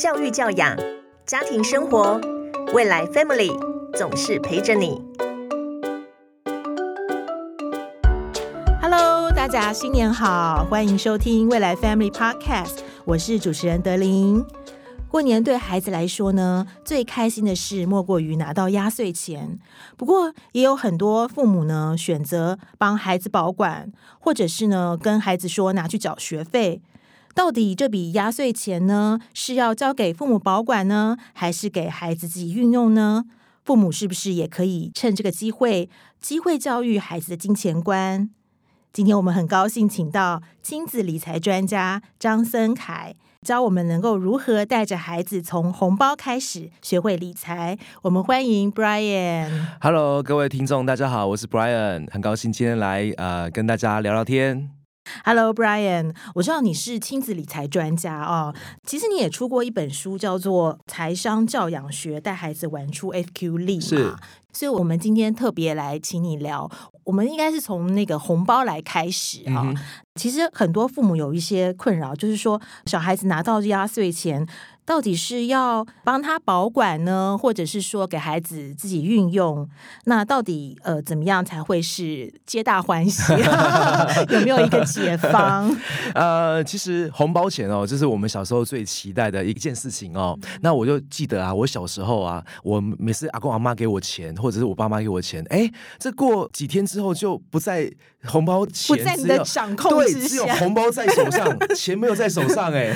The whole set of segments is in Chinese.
教育教养、家庭生活，未来 Family 总是陪着你。Hello，大家新年好，欢迎收听未来 Family Podcast，我是主持人德林。过年对孩子来说呢，最开心的事莫过于拿到压岁钱。不过，也有很多父母呢，选择帮孩子保管，或者是呢，跟孩子说拿去缴学费。到底这笔压岁钱呢，是要交给父母保管呢，还是给孩子自己运用呢？父母是不是也可以趁这个机会，机会教育孩子的金钱观？今天我们很高兴请到亲子理财专家张森凯。教我们能够如何带着孩子从红包开始学会理财。我们欢迎 Brian。Hello，各位听众，大家好，我是 Brian，很高兴今天来呃跟大家聊聊天。Hello，Brian，我知道你是亲子理财专家哦。其实你也出过一本书，叫做《财商教养学：带孩子玩出 FQ 力》嘛。所以，我们今天特别来请你聊。我们应该是从那个红包来开始啊。其实很多父母有一些困扰，就是说小孩子拿到压岁钱。到底是要帮他保管呢，或者是说给孩子自己运用？那到底呃怎么样才会是皆大欢喜？有没有一个解方？呃，其实红包钱哦，这是我们小时候最期待的一件事情哦。那我就记得啊，我小时候啊，我每次阿公阿妈给我钱，或者是我爸妈给我钱，哎，这过几天之后就不在红包钱不在你的掌控之下，只有红包在手上，钱没有在手上，哎，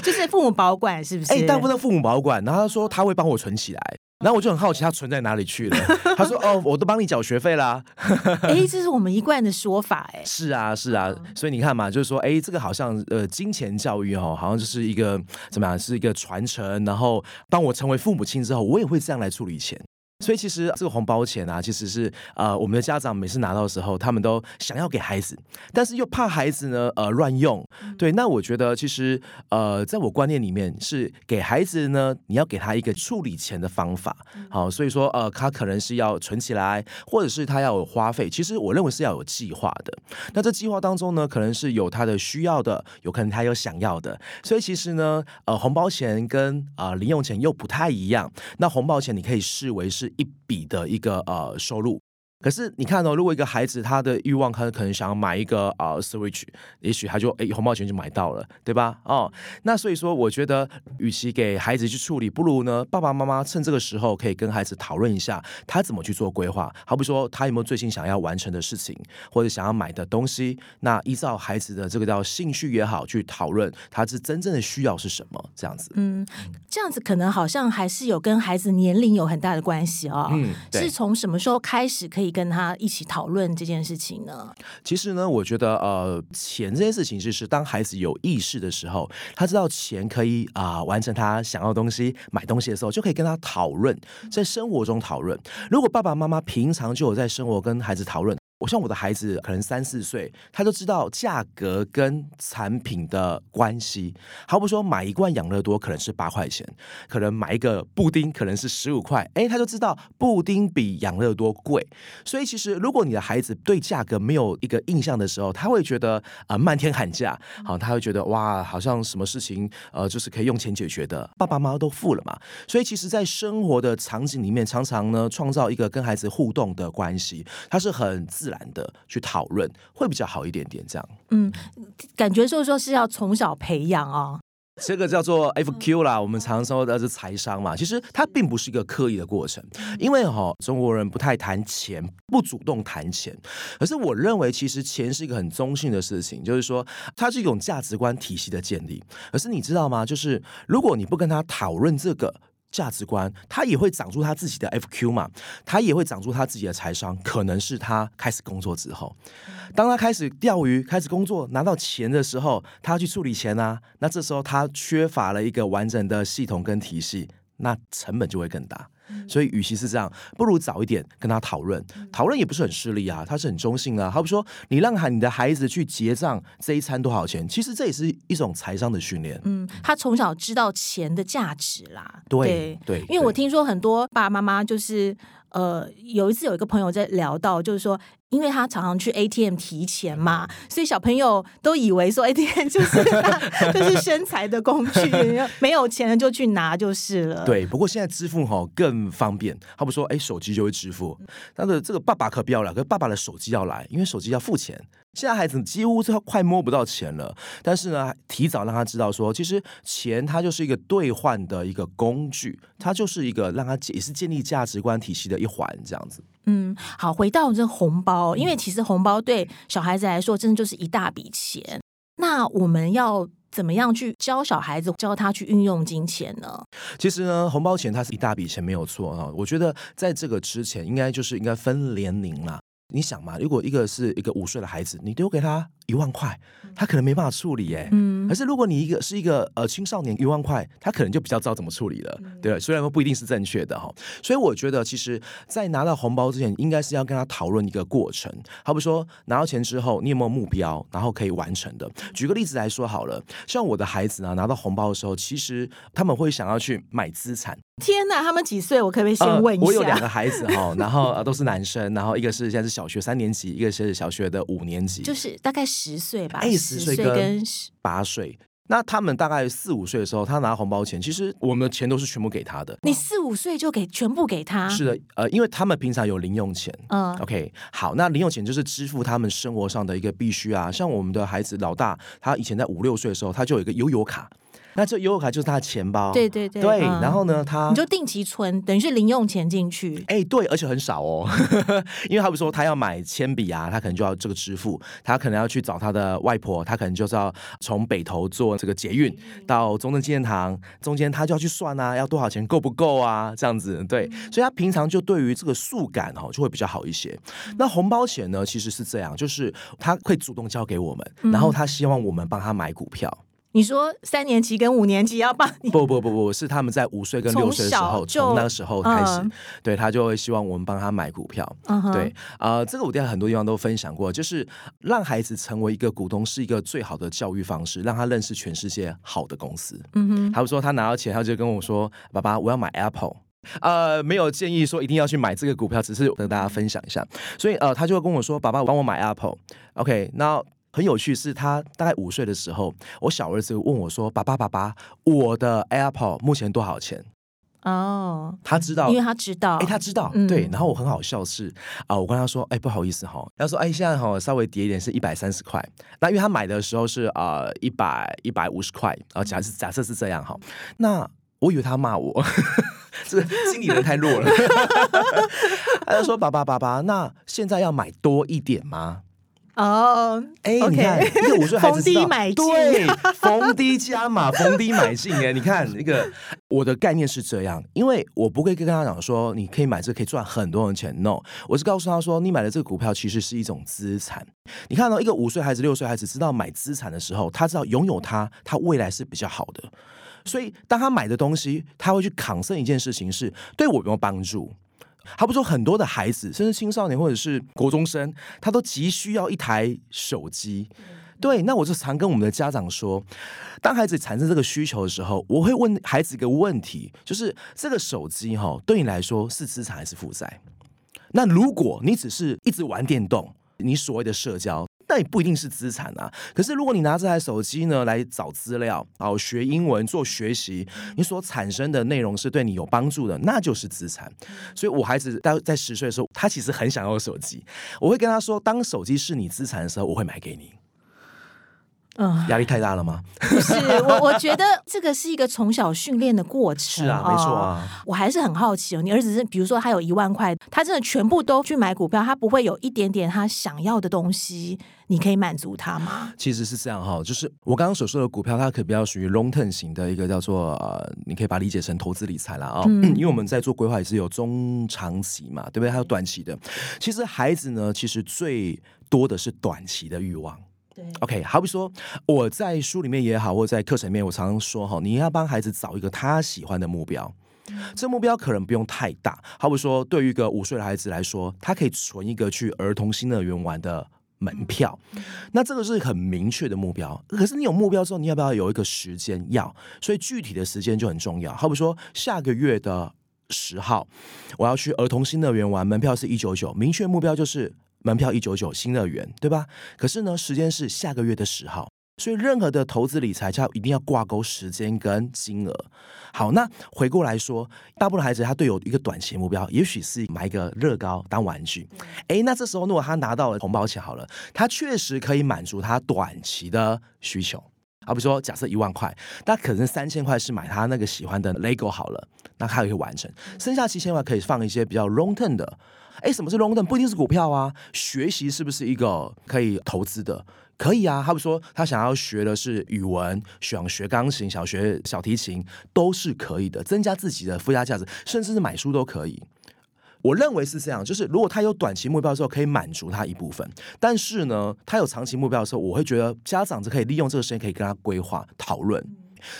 就是父母保管。是不是？哎，大部分父母保管，然后他说他会帮我存起来，然后我就很好奇他存在哪里去了。他说哦，我都帮你缴学费啦。哎，这是我们一贯的说法，哎，是啊，是啊，所以你看嘛，就是说，哎，这个好像呃，金钱教育哦，好像就是一个怎么样，是一个传承。然后当我成为父母亲之后，我也会这样来处理钱。所以其实这个红包钱啊，其实是呃，我们的家长每次拿到的时候，他们都想要给孩子，但是又怕孩子呢呃乱用。对，那我觉得其实呃，在我观念里面是给孩子呢，你要给他一个处理钱的方法。好，所以说呃，他可能是要存起来，或者是他要有花费。其实我认为是要有计划的。那这计划当中呢，可能是有他的需要的，有可能他有想要的。所以其实呢，呃，红包钱跟啊零用钱又不太一样。那红包钱你可以视为是。一笔的一个呃收入。可是你看哦，如果一个孩子他的欲望，他可能想要买一个啊 Switch，也许他就哎红包钱就买到了，对吧？哦，那所以说，我觉得与其给孩子去处理，不如呢，爸爸妈妈趁这个时候可以跟孩子讨论一下，他怎么去做规划。好比说，他有没有最近想要完成的事情，或者想要买的东西？那依照孩子的这个叫兴趣也好，去讨论他是真正的需要是什么，这样子。嗯，这样子可能好像还是有跟孩子年龄有很大的关系哦。嗯，是从什么时候开始可以？跟他一起讨论这件事情呢？其实呢，我觉得呃，钱这件事情就是当孩子有意识的时候，他知道钱可以啊完成他想要的东西、买东西的时候，就可以跟他讨论，在生活中讨论。如果爸爸妈妈平常就有在生活跟孩子讨论。我像我的孩子可能三四岁，他就知道价格跟产品的关系。好比说买一罐养乐多可能是八块钱，可能买一个布丁可能是十五块，哎，他就知道布丁比养乐多贵。所以其实如果你的孩子对价格没有一个印象的时候，他会觉得啊漫天喊价，好，他会觉得哇，好像什么事情呃就是可以用钱解决的，爸爸妈妈都付了嘛。所以其实，在生活的场景里面，常常呢创造一个跟孩子互动的关系，它是很自。懒的去讨论会比较好一点点，这样。嗯，感觉就是说是要从小培养啊。这个叫做 FQ 啦，我们常说的是财商嘛。其实它并不是一个刻意的过程，因为哈中国人不太谈钱，不主动谈钱。可是我认为，其实钱是一个很中性的事情，就是说它是一种价值观体系的建立。可是你知道吗？就是如果你不跟他讨论这个。价值观，他也会长出他自己的 FQ 嘛，他也会长出他自己的财商。可能是他开始工作之后，当他开始钓鱼、开始工作、拿到钱的时候，他去处理钱啊。那这时候他缺乏了一个完整的系统跟体系，那成本就会更大。所以，与其是这样，不如早一点跟他讨论。讨论也不是很势利啊，他是很中性啊。好比说，你让喊你的孩子去结账这一餐多少钱，其实这也是一种财商的训练。嗯，他从小知道钱的价值啦。对对，因为我听说很多爸爸妈妈就是。呃，有一次有一个朋友在聊到，就是说，因为他常常去 ATM 提钱嘛，所以小朋友都以为说 ATM 就是他 就是生财的工具，没有钱了就去拿就是了。对，不过现在支付哈更方便，他不说哎手机就会支付，那个这个爸爸可不要了，可是爸爸的手机要来，因为手机要付钱。现在孩子几乎都快摸不到钱了，但是呢，提早让他知道说，其实钱它就是一个兑换的一个工具，它就是一个让他也是建立价值观体系的一环，这样子。嗯，好，回到这红包，因为其实红包对小孩子来说，真的就是一大笔钱。那我们要怎么样去教小孩子，教他去运用金钱呢？其实呢，红包钱它是一大笔钱，没有错啊。我觉得在这个之前，应该就是应该分年龄啦。你想嘛，如果一个是一个五岁的孩子，你丢给他一万块，他可能没办法处理耶。嗯。可是如果你一个是一个呃青少年，一万块，他可能就比较知道怎么处理了，对虽然说不一定是正确的哈。所以我觉得，其实，在拿到红包之前，应该是要跟他讨论一个过程。好比说，拿到钱之后，你有没有目标，然后可以完成的？举个例子来说好了，像我的孩子呢，拿到红包的时候，其实他们会想要去买资产。天哪，他们几岁？我可不可以先问一下？我有两个孩子哈，然后呃都是男生，然后一个是现在是小学三年级，一个是小学的五年级，就是大概十岁吧，哎，十岁跟八岁。那他们大概四五岁的时候，他拿红包钱，其实我们的钱都是全部给他的。你四五岁就给全部给他？是的，呃，因为他们平常有零用钱。嗯，OK，好，那零用钱就是支付他们生活上的一个必须啊。像我们的孩子老大，他以前在五六岁的时候，他就有一个悠游卡。那这悠游卡就是他的钱包，对对对，对。然后呢，他你就定期存，等于是零用钱进去。哎，对，而且很少哦，因为他比如说他要买铅笔啊，他可能就要这个支付。他可能要去找他的外婆，他可能就是要从北投坐这个捷运到中正纪念堂，中间他就要去算啊，要多少钱够不够啊？这样子，对。所以他平常就对于这个数感哦就会比较好一些。那红包钱呢，其实是这样，就是他会主动交给我们，然后他希望我们帮他买股票。你说三年级跟五年级要帮你？不不不不，是他们在五岁跟六岁的时候，从那个时候开始，对他就会希望我们帮他买股票。对啊，这个我在很多地方都分享过，就是让孩子成为一个股东是一个最好的教育方式，让他认识全世界好的公司。嗯哼，他说他拿到钱，他就跟我说：“爸爸，我要买 Apple。”呃，没有建议说一定要去买这个股票，只是跟大家分享一下。所以呃，他就会跟我说：“爸爸，帮我买 Apple。” OK，那。很有趣，是他大概五岁的时候，我小儿子问我说：“爸爸，爸爸，我的 Apple 目前多少钱？”哦，他知道，因为他知道，哎，他知道，对。然后我很好笑是啊，我跟他说：“哎，不好意思哈。”他说：“哎，现在哈稍微跌一点，是一百三十块。那因为他买的时候是啊一百一百五十块啊，假设假设是这样哈。那我以为他骂我，这心理人太弱了。他就说：“爸爸，爸爸，那现在要买多一点吗？”哦，哎，你看，一个五岁孩子知道，对，逢低加码，逢低买进。哎，你看，那个我的概念是这样，因为我不会跟他讲说，你可以买这可以赚很多的钱。No，我是告诉他说，你买的这个股票其实是一种资产。你看到一个五岁孩子、六岁孩子知道买资产的时候，他知道拥有它，他未来是比较好的。所以，当他买的东西，他会去抗胜一件事情，是对我有没有帮助。他不说很多的孩子，甚至青少年或者是国中生，他都急需要一台手机。对，那我就常跟我们的家长说，当孩子产生这个需求的时候，我会问孩子一个问题，就是这个手机哈，对你来说是资产还是负债？那如果你只是一直玩电动，你所谓的社交。那也不一定是资产啊。可是如果你拿这台手机呢来找资料，哦，学英文做学习，你所产生的内容是对你有帮助的，那就是资产。所以我孩子在在十岁的时候，他其实很想要手机。我会跟他说，当手机是你资产的时候，我会买给你。嗯，压力太大了吗？不是，我我觉得这个是一个从小训练的过程。是啊，没错啊。我还是很好奇哦，你儿子是，比如说他有一万块，他真的全部都去买股票，他不会有一点点他想要的东西，你可以满足他吗？其实是这样哈，就是我刚刚所说的股票，它可比较属于 long term 型的一个叫做呃，你可以把它理解成投资理财了啊。嗯。因为我们在做规划也是有中长期嘛，对不对？还有短期的。其实孩子呢，其实最多的是短期的欲望。对，OK，好比说我在书里面也好，或者在课程里面，我常常说哈，你要帮孩子找一个他喜欢的目标，这目标可能不用太大。好比说，对于一个五岁的孩子来说，他可以存一个去儿童新乐园玩的门票，那这个是很明确的目标。可是你有目标之后，你要不要有一个时间？要，所以具体的时间就很重要。好比说，下个月的。十号，我要去儿童新乐园玩，门票是一九九，明确目标就是门票一九九新乐园，对吧？可是呢，时间是下个月的十号。所以，任何的投资理财，就要一定要挂钩时间跟金额。好，那回过来说，大部分孩子他都有一个短期目标，也许是买一个乐高当玩具。哎，那这时候如果他拿到了红包钱，好了，他确实可以满足他短期的需求。好，比如说，假设一万块，那可能三千块是买他那个喜欢的 LEGO 好了，那他可以完成。剩下七千块可以放一些比较 long term 的。哎，什么是 long term？不一定是股票啊，学习是不是一个可以投资的？可以啊，他们说他想要学的是语文，想学钢琴，想学小提琴，都是可以的，增加自己的附加价值，甚至是买书都可以。我认为是这样，就是如果他有短期目标的时候，可以满足他一部分；但是呢，他有长期目标的时候，我会觉得家长是可以利用这个时间，可以跟他规划讨论。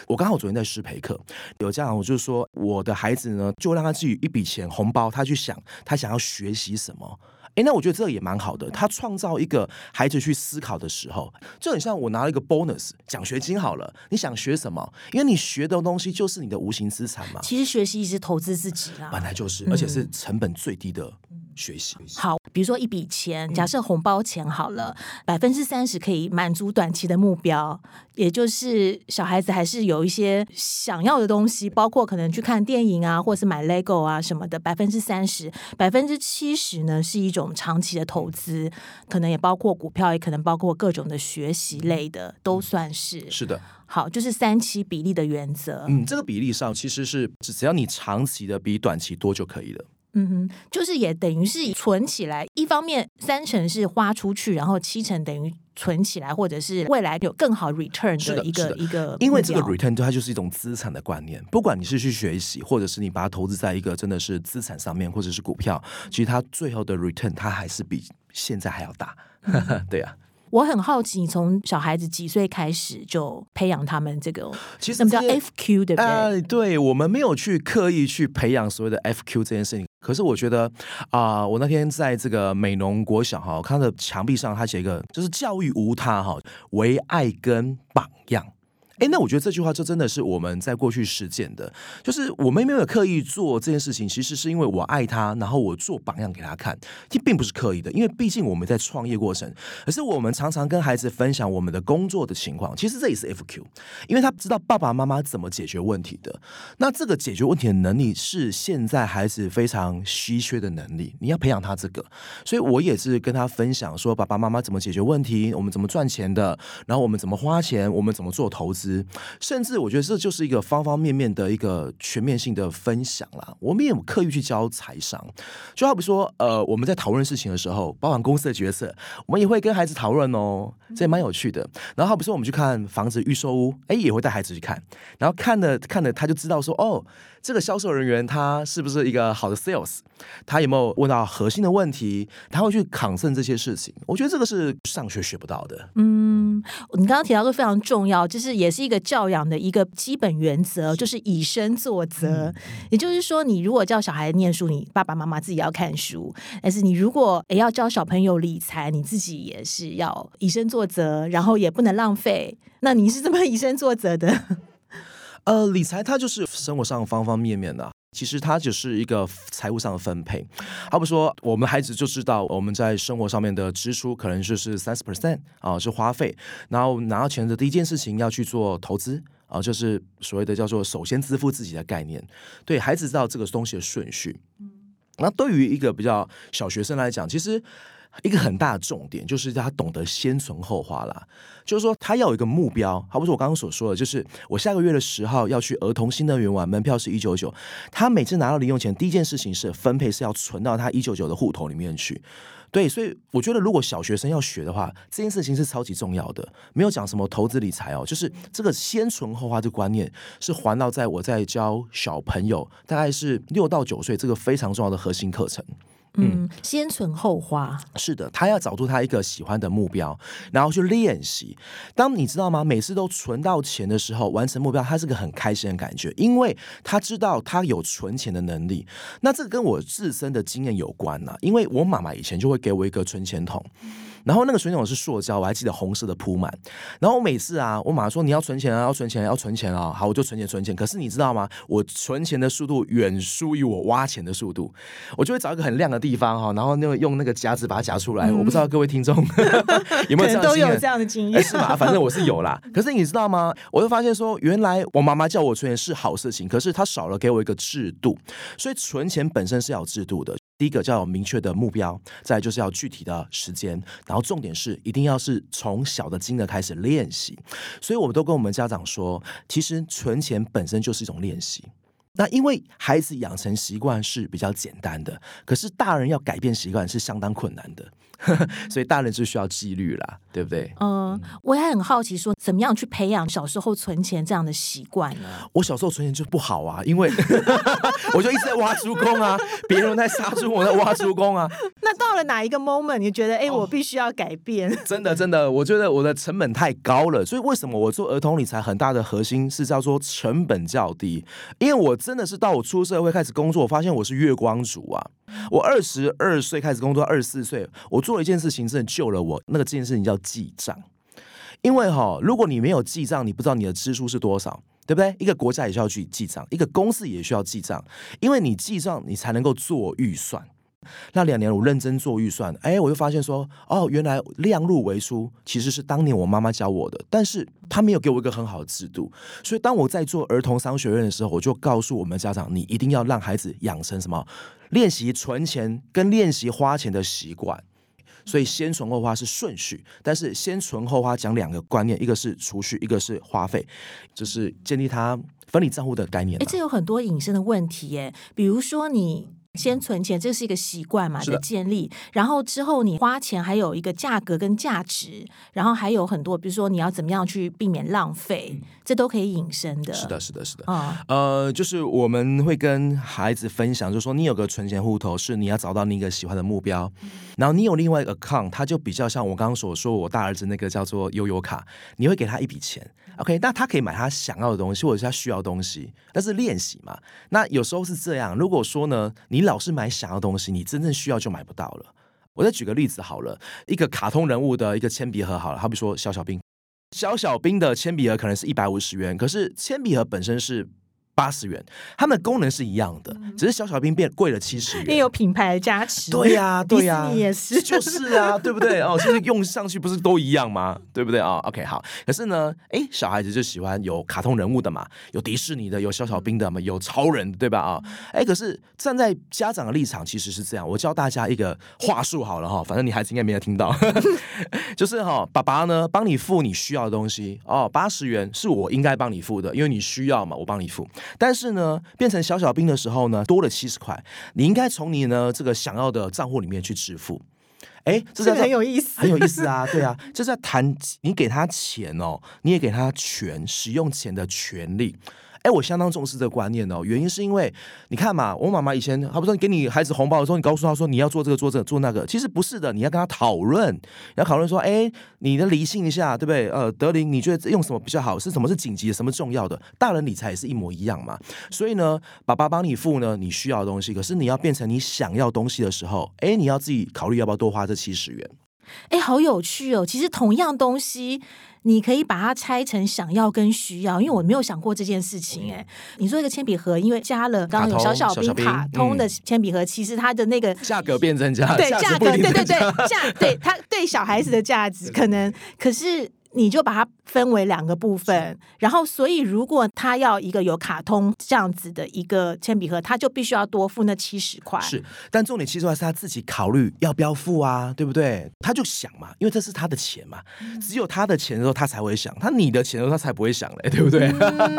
我刚好昨天在师培课，有家长我就说，我的孩子呢，就让他自己一笔钱红包，他去想他想要学习什么。哎，那我觉得这个也蛮好的。他创造一个孩子去思考的时候，就很像我拿了一个 bonus 奖学金好了。你想学什么？因为你学的东西就是你的无形资产嘛。其实学习是投资自己啦，本来就是，而且是成本最低的。学习好，比如说一笔钱，假设红包钱好了，百分之三十可以满足短期的目标，也就是小孩子还是有一些想要的东西，包括可能去看电影啊，或者是买 LEGO 啊什么的。百分之三十，百分之七十呢是一种长期的投资，可能也包括股票，也可能包括各种的学习类的，都算是是的。好，就是三期比例的原则。嗯，这个比例上其实是只要你长期的比短期多就可以了。嗯哼，就是也等于是存起来，一方面三成是花出去，然后七成等于存起来，或者是未来有更好 return 的一个一个。因为这个 return 对它就是一种资产的观念，不管你是去学习，或者是你把它投资在一个真的是资产上面，或者是股票，其实它最后的 return 它还是比现在还要大。对呀。我很好奇，你从小孩子几岁开始就培养他们这个，其实什么叫 FQ 对不对？哎，对我们没有去刻意去培养所谓的 FQ 这件事情。可是我觉得啊，我那天在这个美农国小哈，看到墙壁上他写一个，就是教育无他哈，唯爱跟榜样。哎，那我觉得这句话就真的是我们在过去实践的，就是我们没有刻意做这件事情，其实是因为我爱他，然后我做榜样给他看，这并不是刻意的，因为毕竟我们在创业过程，可是我们常常跟孩子分享我们的工作的情况，其实这也是 FQ，因为他知道爸爸妈妈怎么解决问题的，那这个解决问题的能力是现在孩子非常稀缺的能力，你要培养他这个，所以我也是跟他分享说爸爸妈妈怎么解决问题，我们怎么赚钱的，然后我们怎么花钱，我们怎么做投资。甚至我觉得这就是一个方方面面的一个全面性的分享啦。我们也有刻意去教财商，就好比说，呃，我们在讨论事情的时候，包含公司的角色，我们也会跟孩子讨论哦，这也蛮有趣的。然后好比说，我们去看房子预售屋，哎，也会带孩子去看，然后看了看了，他就知道说，哦。这个销售人员他是不是一个好的 sales？他有没有问到核心的问题？他会去抗胜这些事情。我觉得这个是上学学不到的。嗯，你刚刚提到个非常重要，就是也是一个教养的一个基本原则，就是以身作则。也就是说，你如果教小孩念书，你爸爸妈妈自己要看书；但是你如果也要教小朋友理财，你自己也是要以身作则，然后也不能浪费。那你是怎么 以身作则的？呃，理财它就是生活上方方面面的，其实它只是一个财务上的分配。好比说，我们孩子就知道我们在生活上面的支出可能就是三十 percent 啊，是花费，然后拿到钱的第一件事情要去做投资啊，就是所谓的叫做首先支付自己的概念。对孩子知道这个东西的顺序。那对于一个比较小学生来讲，其实。一个很大的重点就是他懂得先存后花啦，就是说他要有一个目标，好，不是我刚刚所说的，就是我下个月的十号要去儿童新乐园玩，门票是一九九，他每次拿到零用钱，第一件事情是分配是要存到他一九九的户头里面去，对，所以我觉得如果小学生要学的话，这件事情是超级重要的，没有讲什么投资理财哦，就是这个先存后花这观念是环绕在我在教小朋友，大概是六到九岁这个非常重要的核心课程。嗯，先存后花，是的，他要找出他一个喜欢的目标，然后去练习。当你知道吗？每次都存到钱的时候，完成目标，他是个很开心的感觉，因为他知道他有存钱的能力。那这个跟我自身的经验有关啊，因为我妈妈以前就会给我一个存钱筒。然后那个存钱筒是塑胶，我还记得红色的铺满。然后我每次啊，我妈说你要存钱啊，要存钱，要存钱啊。好，我就存钱存钱。可是你知道吗？我存钱的速度远输于我挖钱的速度。我就会找一个很亮的地方哈，然后那个用那个夹子把它夹出来。我不知道各位听众 有没有这样都有这样的经验，是吧？反正我是有啦。可是你知道吗？我就发现说，原来我妈妈叫我存钱是好事情，可是她少了给我一个制度。所以存钱本身是要有制度的。第一个叫有明确的目标，再就是要具体的时间，然后重点是一定要是从小的金额开始练习。所以我们都跟我们家长说，其实存钱本身就是一种练习。那因为孩子养成习惯是比较简单的，可是大人要改变习惯是相当困难的。所以大人就需要纪律啦，对不对？嗯，我也很好奇，说怎么样去培养小时候存钱这样的习惯呢？我小时候存钱就不好啊，因为 我就一直在挖猪工啊，别人在杀猪，我在挖猪工啊。那到了哪一个 moment，你觉得哎，我必须要改变？真的，真的，我觉得我的成本太高了。所以为什么我做儿童理财很大的核心是叫做成本较低？因为我真的是到我出社会开始工作，我发现我是月光族啊。我二十二岁开始工作，二十四岁，我做了一件事情，真的救了我。那个这件事情叫记账，因为哈，如果你没有记账，你不知道你的支出是多少，对不对？一个国家也需要去记账，一个公司也需要记账，因为你记账，你才能够做预算。那两年我认真做预算，哎，我就发现说，哦，原来量入为出其实是当年我妈妈教我的，但是她没有给我一个很好的制度，所以当我在做儿童商学院的时候，我就告诉我们家长，你一定要让孩子养成什么练习存钱跟练习花钱的习惯。所以先存后花是顺序，但是先存后花讲两个观念，一个是储蓄，一个是花费，就是建立它分离账户的概念。哎，这有很多隐身的问题耶，比如说你。先存钱，这是一个习惯嘛的建立，然后之后你花钱还有一个价格跟价值，然后还有很多，比如说你要怎么样去避免浪费，这都可以引申的。是的，是的，是的。啊，呃，就是我们会跟孩子分享，就是说你有个存钱户头，是你要找到你一个喜欢的目标，然后你有另外一个 account，它就比较像我刚刚所说，我大儿子那个叫做悠悠卡，你会给他一笔钱，OK，那他可以买他想要的东西或者是他需要的东西，但是练习嘛。那有时候是这样，如果说呢，你你老是买想要东西，你真正需要就买不到了。我再举个例子好了，一个卡通人物的一个铅笔盒好了，好比说小小兵，小小兵的铅笔盒可能是一百五十元，可是铅笔盒本身是。八十元，它们的功能是一样的，只是小小兵变贵了七十元，因为有品牌的加持。对呀，对呀，你也是，就是啊，对不对？哦，其实用上去不是都一样吗？对不对啊？OK，好。可是呢，哎，小孩子就喜欢有卡通人物的嘛，有迪士尼的，有小小兵的嘛，有超人，对吧？啊，哎，可是站在家长的立场，其实是这样。我教大家一个话术好了哈，反正你孩子应该没有听到，就是哈，爸爸呢帮你付你需要的东西哦，八十元是我应该帮你付的，因为你需要嘛，我帮你付。但是呢，变成小小兵的时候呢，多了七十块，你应该从你呢这个想要的账户里面去支付。哎，这是很有意思，很有意思啊，对啊，这在谈你给他钱哦，你也给他权使用钱的权利。哎，我相当重视这个观念哦。原因是因为你看嘛，我妈妈以前，她不说给你孩子红包的时候，你告诉她说你要做这个做这个做那个，其实不是的，你要跟他讨论，要讨论说，哎，你的理性一下，对不对？呃，德林，你觉得用什么比较好？是什么是紧急的？什么重要的？大人理财也是一模一样嘛。所以呢，爸爸帮你付呢，你需要的东西，可是你要变成你想要东西的时候，哎，你要自己考虑要不要多花这七十元。哎，好有趣哦！其实同样东西。你可以把它拆成想要跟需要，因为我没有想过这件事情。哎，你说一个铅笔盒，因为加了刚刚有小小兵卡通的铅笔盒，其实它的那个价格变增加，对价格，对对对价，对它对小孩子的价值 可能，可是。你就把它分为两个部分，然后所以如果他要一个有卡通这样子的一个铅笔盒，他就必须要多付那七十块。是，但重点其实还是他自己考虑要不要付啊，对不对？他就想嘛，因为这是他的钱嘛，只有他的钱的时候他才会想，他你的钱的时候他才不会想嘞，对不对？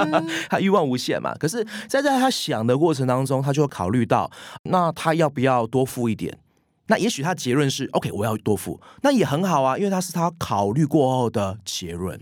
他欲望无限嘛。可是，在在他想的过程当中，他就考虑到，那他要不要多付一点？那也许他结论是 OK，我要多付，那也很好啊，因为他是他考虑过后的结论。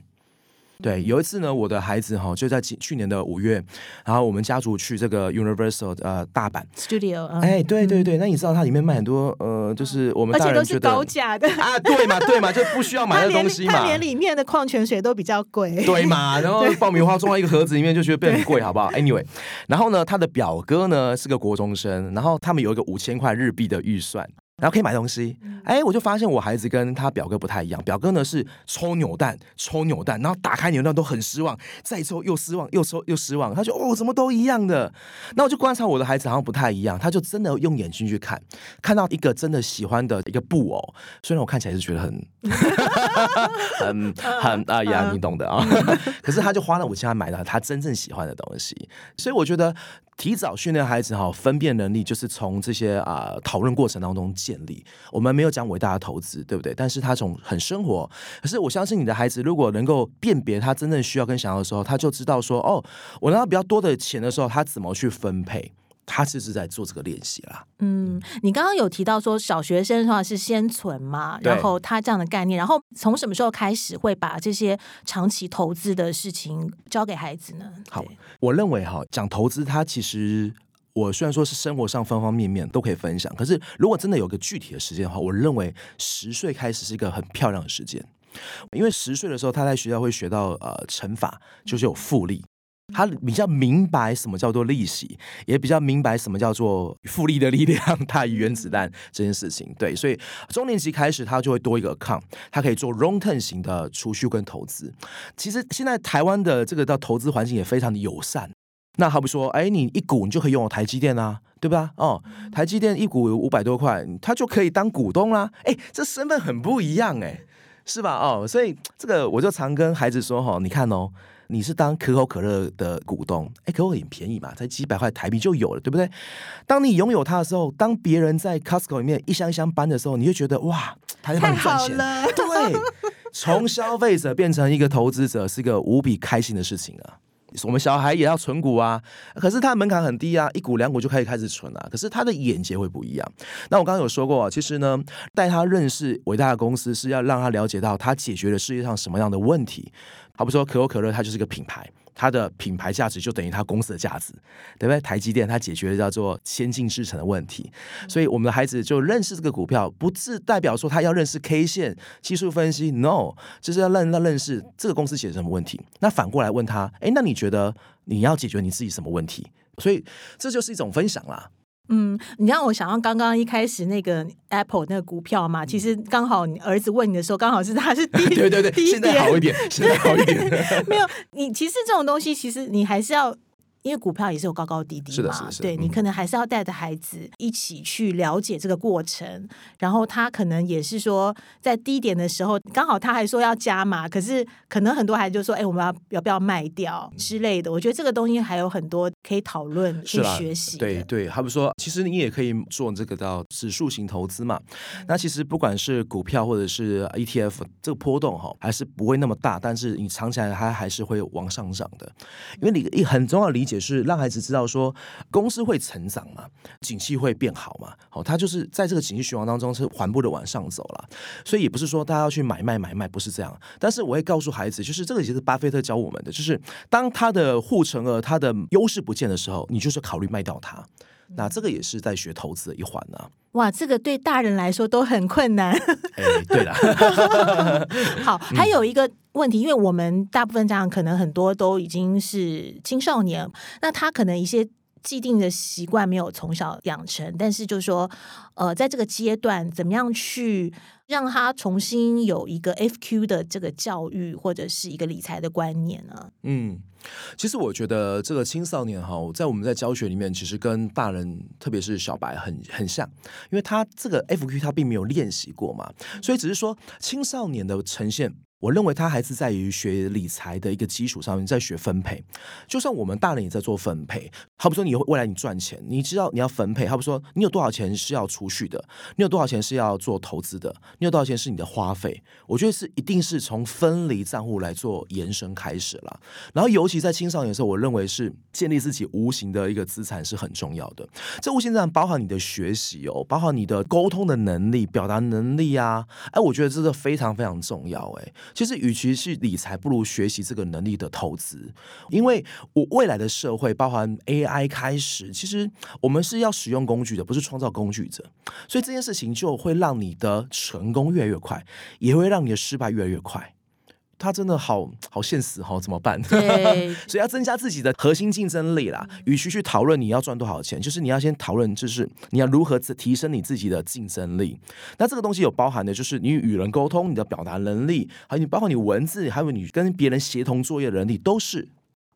对，有一次呢，我的孩子哈就在去去年的五月，然后我们家族去这个 Universal 呃大阪，Studio，嗯哎，对对对，那你知道它里面卖很多呃，就是我们而且都是高价的，啊，对嘛对嘛，就不需要买的东西嘛它。连里面的矿泉水都比较贵。对嘛，然后爆米花装在一个盒子里面，就觉得变很贵，好不好？Anyway，然后呢，他的表哥呢是个国中生，然后他们有一个五千块日币的预算。然后可以买东西，哎，我就发现我孩子跟他表哥不太一样。表哥呢是抽扭蛋，抽扭蛋，然后打开扭蛋都很失望，再抽又失望，又抽又失望。他就哦，怎么都一样的？那我就观察我的孩子好像不太一样，他就真的用眼睛去看，看到一个真的喜欢的一个布偶，虽然我看起来是觉得很 很很哎呀，你懂的啊。可是他就花了五千万买了他真正喜欢的东西，所以我觉得提早训练孩子哈，分辨能力就是从这些啊讨论过程当中建立。我们没有讲伟大的投资，对不对？但是他从很生活，可是我相信你的孩子如果能够辨别他真正需要跟想要的时候，他就知道说哦，我拿到比较多的钱的时候，他怎么去分配。他就是在做这个练习啦。嗯，你刚刚有提到说小学生的话是先存嘛，然后他这样的概念，然后从什么时候开始会把这些长期投资的事情交给孩子呢？好，我认为哈，讲投资，它其实我虽然说是生活上方方面面都可以分享，可是如果真的有个具体的时间的话，我认为十岁开始是一个很漂亮的时间，因为十岁的时候他在学校会学到呃乘法，就是有复利。他比较明白什么叫做利息，也比较明白什么叫做复利的力量 大于原子弹这件事情。对，所以中年级开始，他就会多一个 account，他可以做 long term 型的储蓄跟投资。其实现在台湾的这个到投资环境也非常的友善。那好比说，哎，你一股你就可以拥有台积电啊，对吧？哦，台积电一股五百多块，他就可以当股东啦。哎，这身份很不一样哎，是吧？哦，所以这个我就常跟孩子说哈，你看哦。你是当可口可乐的股东，哎，可口很便宜嘛，才几百块台币就有了，对不对？当你拥有它的时候，当别人在 Costco 里面一箱一箱搬的时候，你就觉得哇，他在帮太你赚钱，对，从消费者变成一个投资者是一个无比开心的事情啊。我们小孩也要存股啊，可是它门槛很低啊，一股两股就可以开始存了。可是他的眼界会不一样。那我刚刚有说过，其实呢，带他认识伟大的公司是要让他了解到他解决了世界上什么样的问题。好比说可口可乐，它就是个品牌。它的品牌价值就等于它公司的价值，对不对？台积电它解决了叫做先进制程的问题，所以我们的孩子就认识这个股票，不是代表说他要认识 K 线技术分析，no，就是要认认识这个公司解决什么问题。那反过来问他，哎，那你觉得你要解决你自己什么问题？所以这就是一种分享啦。嗯，你让我想到刚刚一开始那个 Apple 那个股票嘛，其实刚好你儿子问你的时候，刚好是他是第 对对对，现在好一点，现在好一点。没有，你其实这种东西，其实你还是要。因为股票也是有高高低低嘛，是的是的是的对你嗯可能还是要带着孩子一起去了解这个过程，然后他可能也是说在低点的时候，刚好他还说要加码，可是可能很多孩子就说，哎，我们要要不要卖掉之类的？我觉得这个东西还有很多可以讨论、可以学习。对对，他们说，其实你也可以做这个叫指数型投资嘛。那其实不管是股票或者是 ETF，这个波动哈还是不会那么大，但是你藏起来它还是会往上涨的。因为你一很重要的理解是让孩子知道说，公司会成长嘛，景气会变好嘛。好，他就是在这个景气循环当中是缓步的往上走了。所以也不是说大家要去买卖买卖，不是这样。但是我会告诉孩子，就是这个也是巴菲特教我们的，就是当他的护城河、他的优势不见的时候，你就是考虑卖掉它。那这个也是在学投资的一环呢、哇，这个对大人来说都很困难。哎，对了，好，还有一个问题，因为我们大部分家长可能很多都已经是青少年，那他可能一些既定的习惯没有从小养成，但是就是说，呃，在这个阶段，怎么样去让他重新有一个 FQ 的这个教育，或者是一个理财的观念呢？嗯，其实我觉得这个青少年哈，在我们在教学里面，其实跟大人，特别是小白很很像，因为他这个 FQ 他并没有练习过嘛，所以只是说青少年的呈现。我认为他还是在于学理财的一个基础上面，在学分配。就算我们大人也在做分配，好比说你未来你赚钱，你知道你要分配，好比说你有多少钱是要储蓄的，你有多少钱是要做投资的，你有多少钱是你的花费。我觉得是一定是从分离账户来做延伸开始了。然后尤其在青少年的时候，我认为是建立自己无形的一个资产是很重要的。这无形资产包含你的学习哦，包含你的沟通的能力、表达能力啊，哎，我觉得这个非常非常重要哎。其实与其是理财，不如学习这个能力的投资。因为我未来的社会，包含 AI 开始，其实我们是要使用工具的，不是创造工具者。所以这件事情就会让你的成功越来越快，也会让你的失败越来越快。他真的好好现实哈，怎么办？对，所以要增加自己的核心竞争力啦。与其去讨论你要赚多少钱，就是你要先讨论，就是你要如何提升你自己的竞争力。那这个东西有包含的，就是你与人沟通、你的表达能力，还有你包括你文字，还有你跟别人协同作业的能力，都是。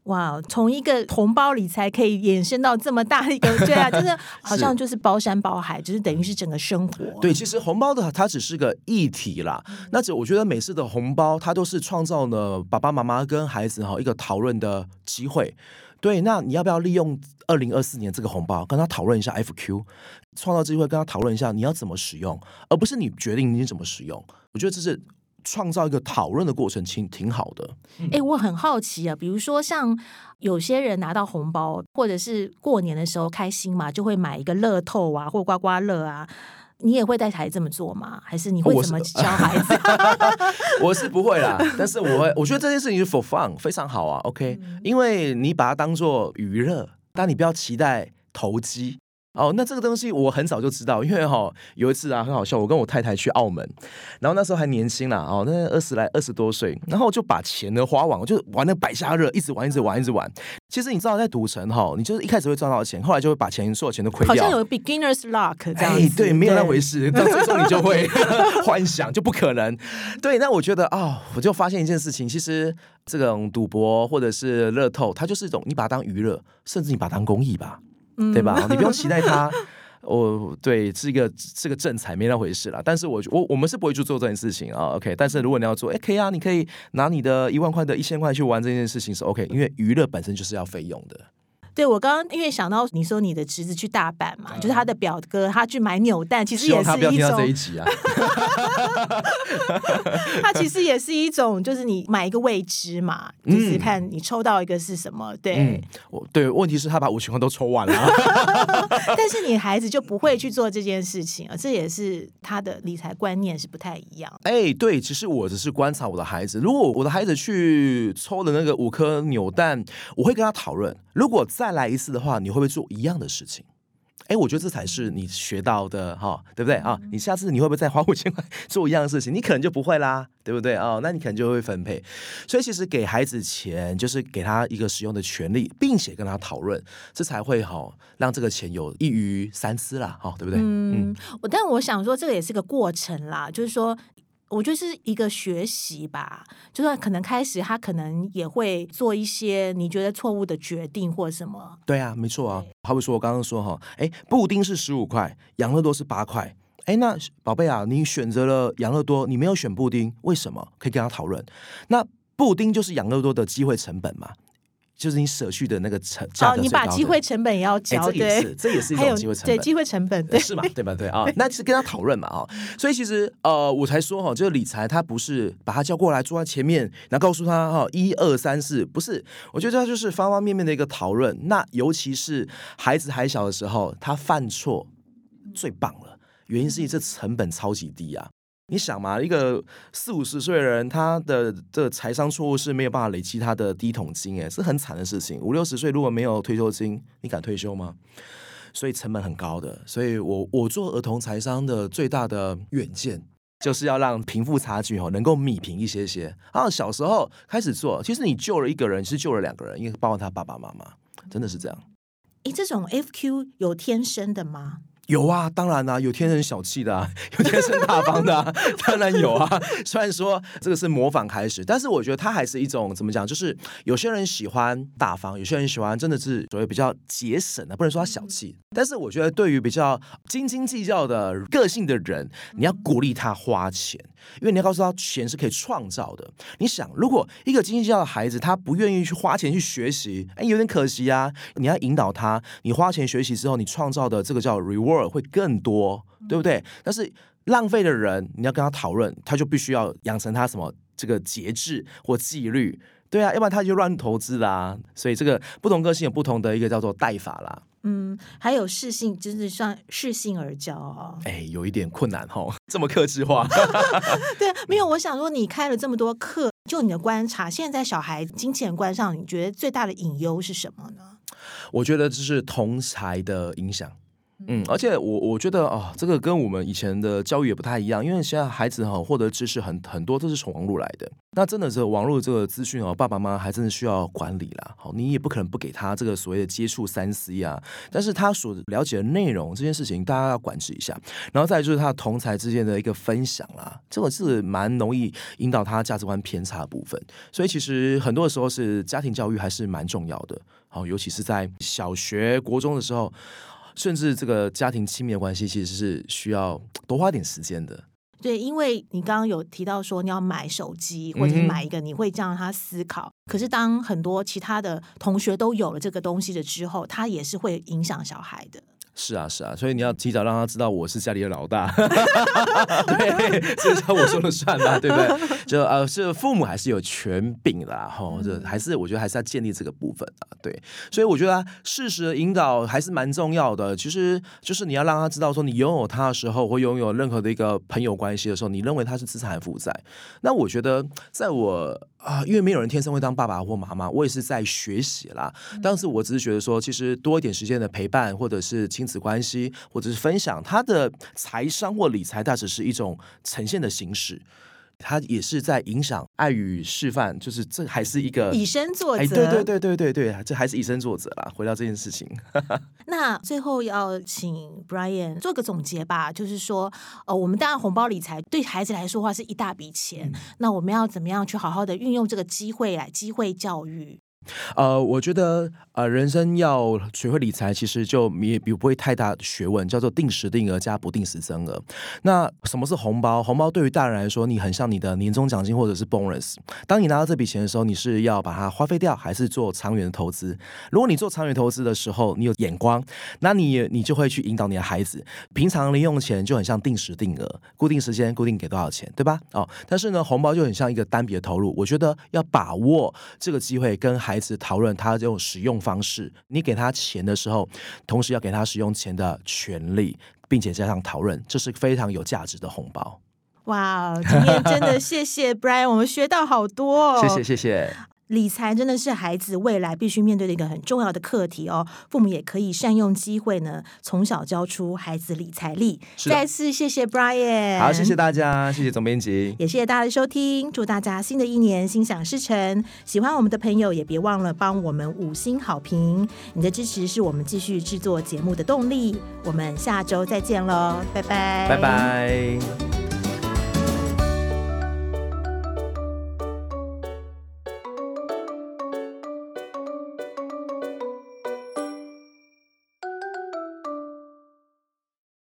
哇，从一个红包理财可以延伸到这么大一个，对啊，真的 好像就是包山包海，就是等于是整个生活。对，其实红包的它只是个议题啦。那只我觉得每次的红包，它都是创造了爸爸妈妈跟孩子哈一个讨论的机会。对，那你要不要利用二零二四年这个红包跟他讨论一下 FQ，创造机会跟他讨论一下你要怎么使用，而不是你决定你怎么使用。我觉得这是。创造一个讨论的过程，挺挺好的。哎，我很好奇啊，比如说像有些人拿到红包，或者是过年的时候开心嘛，就会买一个乐透啊，或刮刮乐啊。你也会带孩子这么做吗？还是你会怎么 教孩子？我是不会啦，但是我会，我觉得这件事情是 for fun，非常好啊。OK，因为你把它当做娱乐，但你不要期待投机。哦，那这个东西我很早就知道，因为哈有一次啊很好笑，我跟我太太去澳门，然后那时候还年轻啦，哦那二十来二十多岁，然后就把钱呢花完，我就玩那百家乐，一直玩一直玩一直玩。其实你知道在赌城哈，你就是一开始会赚到钱，后来就会把钱所有钱都亏掉。好像有 beginners luck 这样子。对，没有那回事，到最后你就会 幻想就不可能。对，那我觉得啊，我就发现一件事情，其实这种赌博或者是乐透，它就是一种你把它当娱乐，甚至你把它当公益吧。对吧？你不用期待他，我对是一个是个正财，没那回事啦。但是我我我们是不会去做这件事情啊。OK，但是如果你要做，哎，可以啊，你可以拿你的一万块的一千块去玩这件事情是 OK，因为娱乐本身就是要费用的。对，我刚刚因为想到你说你的侄子去大阪嘛，就是他的表哥，他去买扭蛋，其实也是一种。这一集啊。他其实也是一种，就是你买一个未知嘛，就是看你抽到一个是什么。对，我对，问题是他把五千块都抽完了。但是你孩子就不会去做这件事情啊，这也是他的理财观念是不太一样。哎，对，其实我只是观察我的孩子，如果我的孩子去抽的那个五颗扭蛋，我会跟他讨论，如果。再来一次的话，你会不会做一样的事情？哎，我觉得这才是你学到的哈，对不对啊？你下次你会不会再花五千块做一样的事情？你可能就不会啦，对不对啊？那你可能就会分配。所以其实给孩子钱，就是给他一个使用的权利，并且跟他讨论，这才会哈让这个钱有益于三思啦，哈，对不对？嗯，我但我想说，这个也是个过程啦，就是说。我觉得是一个学习吧，就是可能开始他可能也会做一些你觉得错误的决定或什么。对啊，没错啊。好比说我刚刚说哈，哎，布丁是十五块，养乐多是八块。哎，那宝贝啊，你选择了养乐多，你没有选布丁，为什么？可以跟他讨论。那布丁就是养乐多的机会成本嘛。就是你舍去的那个成价格你把机会成本也要交，这也是这也是一种机会成本，对机会成本，对是嘛？对吧？对啊，那是跟他讨论嘛啊，所以其实呃，我才说哈，就是理财，他不是把他叫过来坐在前面，然后告诉他哈一二三四，不是，我觉得这就是方方面面的一个讨论。那尤其是孩子还小的时候，他犯错最棒了，原因是因为这成本超级低啊。你想嘛，一个四五十岁的人，他的这财商错误是没有办法累积他的第一桶金，哎，是很惨的事情。五六十岁如果没有退休金，你敢退休吗？所以成本很高的。所以我我做儿童财商的最大的远见，就是要让贫富差距哦能够弭平一些些。啊，小时候开始做，其实你救了一个人，是救了两个人，因为包括他爸爸妈妈，真的是这样。诶，这种 FQ 有天生的吗？有啊，当然啦，有天生小气的，有天生大方的，当然有啊。虽然说这个是模仿开始，但是我觉得它还是一种怎么讲？就是有些人喜欢大方，有些人喜欢真的是所谓比较节省的，不能说他小气。但是我觉得对于比较斤斤计较的个性的人，你要鼓励他花钱，因为你要告诉他钱是可以创造的。你想，如果一个斤斤计较的孩子他不愿意去花钱去学习，哎，有点可惜啊。你要引导他，你花钱学习之后，你创造的这个叫 reward。会更多，对不对？但是浪费的人，你要跟他讨论，他就必须要养成他什么这个节制或纪律。对啊，要不然他就乱投资啦。所以这个不同个性有不同的一个叫做带法啦。嗯，还有适性，真是算适性而教哦。哎，有一点困难哈，这么克制化。对，没有，我想说，你开了这么多课，就你的观察，现在小孩金钱观上，你觉得最大的隐忧是什么呢？我觉得这是同才的影响。嗯，而且我我觉得哦，这个跟我们以前的教育也不太一样，因为现在孩子哈获得知识很很多都是从网络来的，那真的是网络这个资讯哦，爸爸妈妈还真的需要管理啦。好，你也不可能不给他这个所谓的接触三 C 啊，但是他所了解的内容这件事情，大家要管制一下。然后再就是他同才之间的一个分享啦，这个是蛮容易引导他价值观偏差的部分。所以其实很多的时候是家庭教育还是蛮重要的，好，尤其是在小学、国中的时候。甚至这个家庭亲密的关系，其实是需要多花点时间的。对，因为你刚刚有提到说你要买手机，或者买一个，你会这样让他思考。可是当很多其他的同学都有了这个东西的之后，他也是会影响小孩的。是啊，是啊，所以你要提早让他知道我是家里的老大，对，这叫我说了算嘛，对不对？就呃，是父母还是有权柄的哈，这还是我觉得还是要建立这个部分啊，对，所以我觉得适时的引导还是蛮重要的。其实就是你要让他知道，说你拥有他的时候，或拥有任何的一个朋友关系的时候，你认为他是资产还是负债？那我觉得在我。啊，因为没有人天生会当爸爸或妈妈，我也是在学习啦。当时我只是觉得说，其实多一点时间的陪伴，或者是亲子关系，或者是分享，他的财商或理财，它只是一种呈现的形式。他也是在影响爱与示范，就是这还是一个以身作则。哎，对对对对对对，这还是以身作则啦。回到这件事情，那最后要请 Brian 做个总结吧，就是说，呃，我们当然红包理财对孩子来说话是一大笔钱，那我们要怎么样去好好的运用这个机会来机会教育？呃，我觉得呃，人生要学会理财，其实就也也不会太大学问，叫做定时定额加不定时增额。那什么是红包？红包对于大人来说，你很像你的年终奖金或者是 bonus。当你拿到这笔钱的时候，你是要把它花费掉，还是做长远的投资？如果你做长远投资的时候，你有眼光，那你你就会去引导你的孩子。平常零用钱就很像定时定额，固定时间固定给多少钱，对吧？哦，但是呢，红包就很像一个单笔的投入。我觉得要把握这个机会，跟孩孩子讨论他这种使用方式，你给他钱的时候，同时要给他使用钱的权利，并且加上讨论，这是非常有价值的红包。哇，今天真的谢谢 Brian，我们学到好多。谢谢，谢谢。理财真的是孩子未来必须面对的一个很重要的课题哦。父母也可以善用机会呢，从小教出孩子理财力。再次谢谢 Brian，好，谢谢大家，谢谢总编辑，也谢谢大家的收听。祝大家新的一年心想事成。喜欢我们的朋友也别忘了帮我们五星好评，你的支持是我们继续制作节目的动力。我们下周再见喽，拜拜，拜拜。